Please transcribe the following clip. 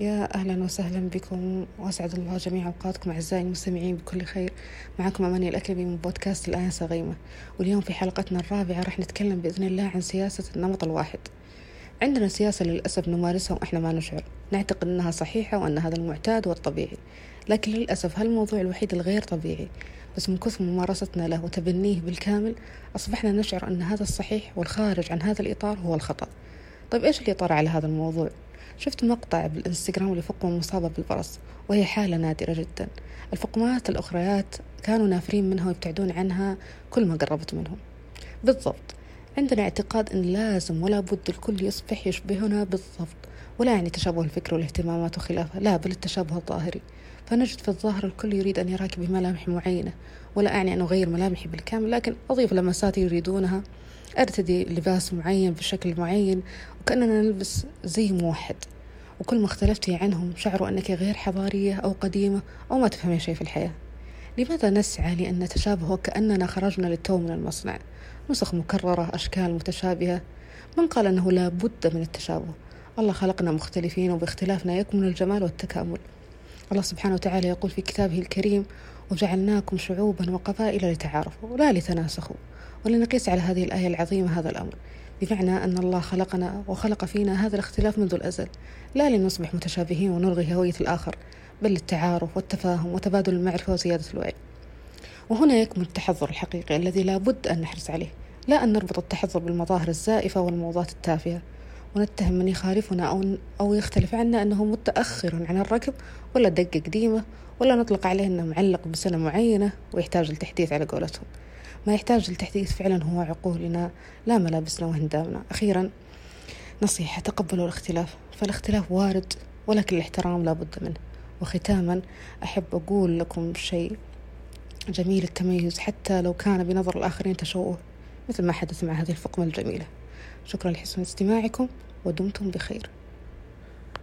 يا أهلا وسهلا بكم وأسعد الله جميع أوقاتكم أعزائي المستمعين بكل خير. معكم أماني الأكلبي من بودكاست الآية غيمة واليوم في حلقتنا الرابعة راح نتكلم بإذن الله عن سياسة النمط الواحد. عندنا سياسة للأسف نمارسها وإحنا ما نشعر. نعتقد أنها صحيحة وأن هذا المعتاد والطبيعي لكن للأسف هالموضوع الوحيد الغير طبيعي. بس من كثر ممارستنا له وتبنيه بالكامل أصبحنا نشعر أن هذا الصحيح والخارج عن هذا الإطار هو الخطأ. طيب إيش الإطار على هذا الموضوع؟ شفت مقطع بالإنستغرام لفقمة مصابة بالبرص وهي حالة نادرة جدا. الفقمات الأخريات كانوا نافرين منها ويبتعدون عنها كل ما قربت منهم. بالضبط. عندنا اعتقاد أن لازم ولا بد الكل يصبح يشبهنا بالضبط ولا يعني تشابه الفكر والاهتمامات وخلافها لا بل التشابه الظاهري. فنجد في الظاهر الكل يريد أن يراك بملامح معينة ولا أعني أن أغير ملامحي بالكامل لكن أضيف لمسات يريدونها. أرتدي لباس معين بشكل معين وكأننا نلبس زي موحد. وكل ما اختلفتي عنهم شعروا أنك غير حضارية أو قديمة أو ما تفهمين شيء في الحياة. لماذا نسعى لأن نتشابه وكأننا خرجنا للتو من المصنع؟ نسخ مكررة أشكال متشابهة. من قال أنه لا بد من التشابه؟ الله خلقنا مختلفين وباختلافنا يكمن الجمال والتكامل. الله سبحانه وتعالى يقول في كتابه الكريم وجعلناكم شعوبا وقبائل لتعارفوا لا لتناسخوا. ولنقيس على هذه الآية العظيمة هذا الأمر. بمعنى أن الله خلقنا وخلق فينا هذا الاختلاف منذ الأزل. لا لنصبح متشابهين ونلغي هوية الآخر بل للتعارف والتفاهم وتبادل المعرفة وزيادة الوعي. وهنا يكمن التحضر الحقيقي الذي لا بد أن نحرص عليه لا أن نربط التحضر بالمظاهر الزائفة والموضات التافهة. ونتهم من يخالفنا أو, أو يختلف عنا أنه متأخر عن الركب ولا دقة قديمة ولا نطلق عليه أنه معلق بسنة معينة ويحتاج لتحديث على قولتهم. ما يحتاج للتحديث. فعلا هو عقولنا لا ملابسنا وهندامنا. أخيرا نصيحة تقبلوا الاختلاف. فالاختلاف وارد ولكن الاحترام لا بد منه. وختاما أحب أقول لكم شيء جميل التميز. حتى لو كان بنظر الآخرين تشوه مثل ما حدث مع هذه الفقمة الجميلة. شكرا لحسن استماعكم ودمتم بخير.